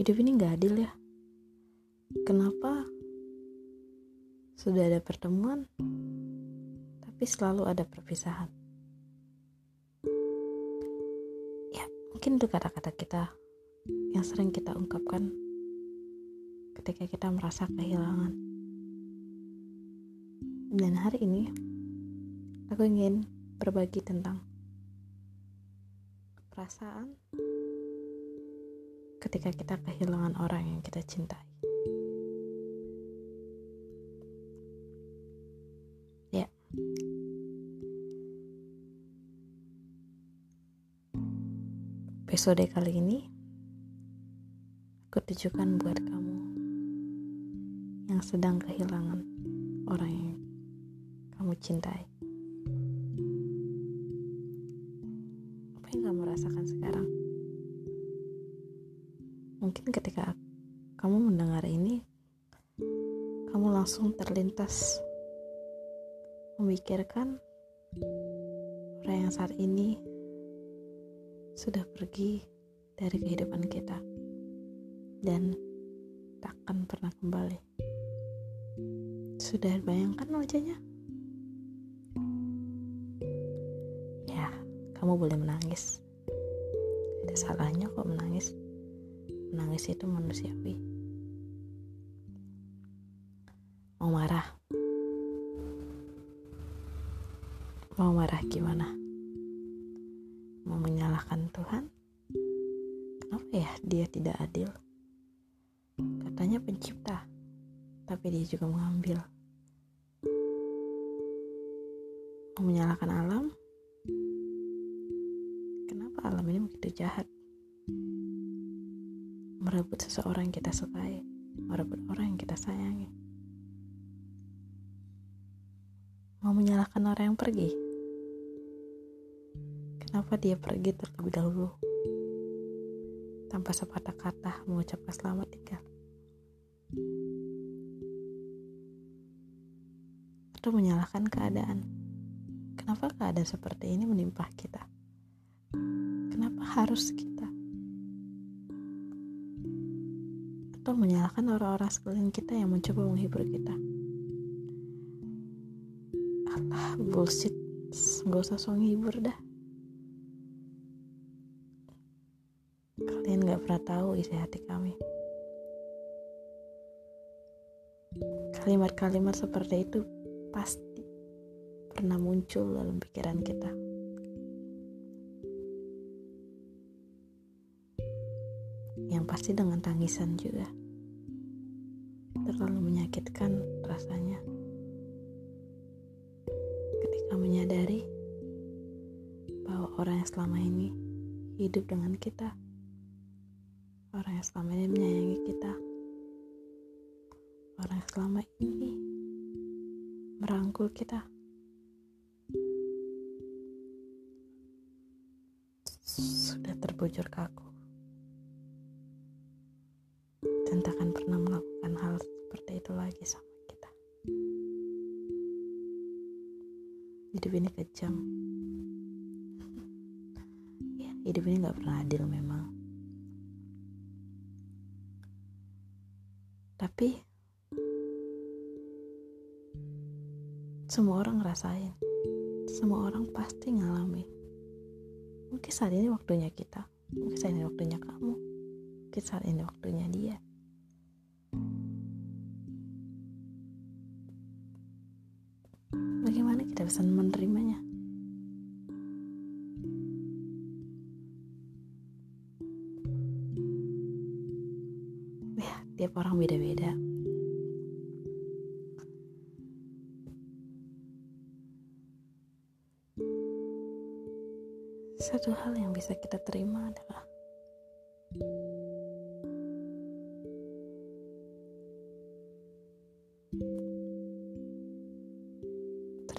hidup ini gak adil ya. Kenapa sudah ada pertemuan tapi selalu ada perpisahan? Ya mungkin itu kata-kata kita yang sering kita ungkapkan ketika kita merasa kehilangan. Dan hari ini aku ingin berbagi tentang perasaan ketika kita kehilangan orang yang kita cintai. Ya. Episode kali ini aku tujukan buat kamu yang sedang kehilangan orang yang kamu cintai. Apa yang kamu rasakan sekarang? Mungkin ketika kamu mendengar ini, kamu langsung terlintas memikirkan orang yang saat ini sudah pergi dari kehidupan kita dan takkan pernah kembali. Sudah bayangkan wajahnya? Ya, kamu boleh menangis. Ada salahnya kok menangis menangis itu manusiawi. Mau marah? Mau marah gimana? Mau menyalahkan Tuhan? Kenapa ya dia tidak adil? Katanya pencipta tapi dia juga mengambil. Mau menyalahkan alam? Kenapa alam ini begitu jahat merebut seseorang yang kita sukai, merebut orang yang kita sayangi. Mau menyalahkan orang yang pergi? Kenapa dia pergi terlebih dahulu? Tanpa sepatah kata mengucapkan selamat tinggal. Atau menyalahkan keadaan. Kenapa keadaan seperti ini menimpa kita? Kenapa harus kita? Atau menyalahkan orang-orang sekeliling kita yang mencoba menghibur kita. Alah, bullshit. Gak usah so menghibur dah. Kalian gak pernah tahu isi hati kami. Kalimat-kalimat seperti itu pasti pernah muncul dalam pikiran kita. Yang pasti dengan tangisan juga. Terlalu menyakitkan rasanya. Ketika menyadari bahwa orang yang selama ini hidup dengan kita, orang yang selama ini menyayangi kita, orang yang selama ini merangkul kita. Sudah terbujur kaku. Hidup ini kejam. Ya, hidup ini gak pernah adil memang. Tapi semua orang ngerasain. Semua orang pasti ngalami. Mungkin saat ini waktunya kita. Mungkin saat ini waktunya kamu. Mungkin saat ini waktunya dia. Bagaimana kita bisa menerimanya? Ya, tiap orang beda-beda. Satu hal yang bisa kita terima adalah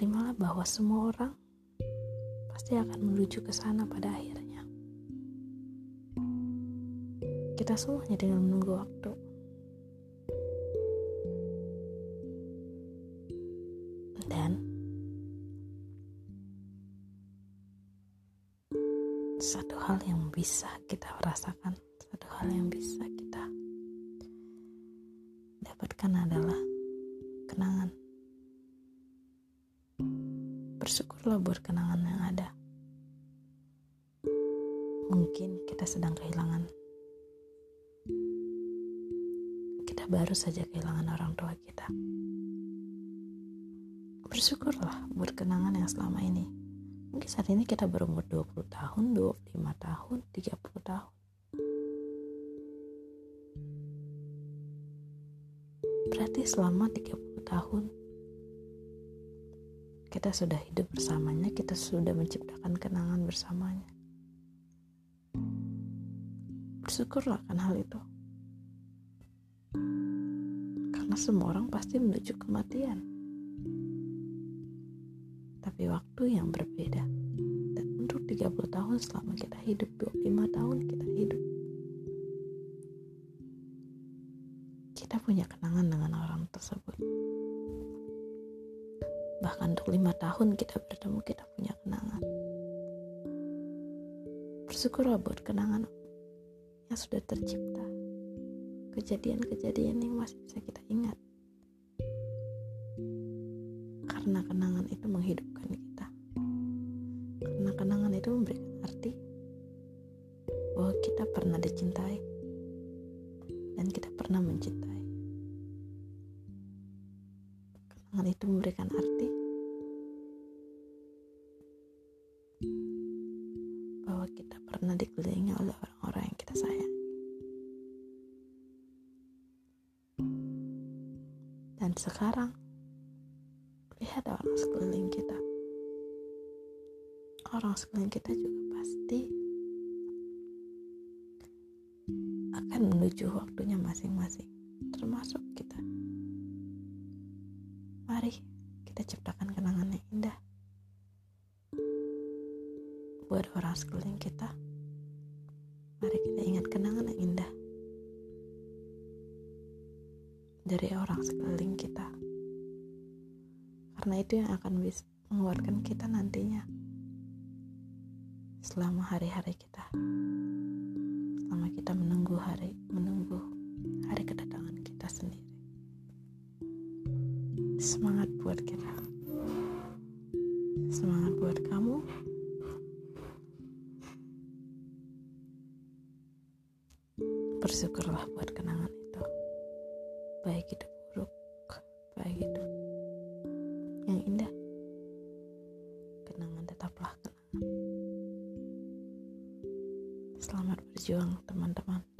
terimalah bahwa semua orang pasti akan menuju ke sana pada akhirnya. Kita semuanya tinggal menunggu waktu. Dan satu hal yang bisa kita rasakan, satu hal yang bisa kita dapatkan adalah kenangan. Bersyukurlah buat kenangan yang ada. Mungkin kita sedang kehilangan. Kita baru saja kehilangan orang tua kita. Bersyukurlah buat kenangan yang selama ini. Mungkin saat ini kita berumur 20 tahun, 25 tahun, 30 tahun. Berarti selama 30 tahun kita sudah hidup bersamanya, kita sudah menciptakan kenangan bersamanya. Bersyukurlah akan hal itu. Karena semua orang pasti menuju kematian. Tapi waktu yang berbeda. Dan untuk 30 tahun selama kita hidup, 25 tahun kita hidup. Kita punya kenangan dengan orang tersebut bahkan untuk lima tahun kita bertemu kita punya kenangan. Bersyukurlah buat kenangan yang sudah tercipta. Kejadian-kejadian yang masih bisa kita ingat. Karena kenangan itu menghidupkan kita. Karena kenangan itu memberikan arti bahwa kita pernah dicintai. Dan kita pernah mencintai kenangan itu memberikan arti bahwa kita pernah dikelilingi oleh orang-orang yang kita sayang. Dan sekarang, lihat orang sekeliling kita. Orang sekeliling kita juga pasti akan menuju waktunya masing-masing, termasuk kita. Mari kita ciptakan kenangan yang indah buat orang sekeliling kita. Mari kita ingat kenangan yang indah dari orang sekeliling kita. Karena itu yang akan bisa menguatkan kita nantinya selama hari-hari kita. Selama kita menunggu hari, menunggu hari kedatangan Semangat buat kita. Semangat buat kamu. Bersyukurlah buat kenangan itu. Baik itu buruk, baik itu yang indah. Kenangan tetaplah kenangan. Selamat berjuang teman-teman.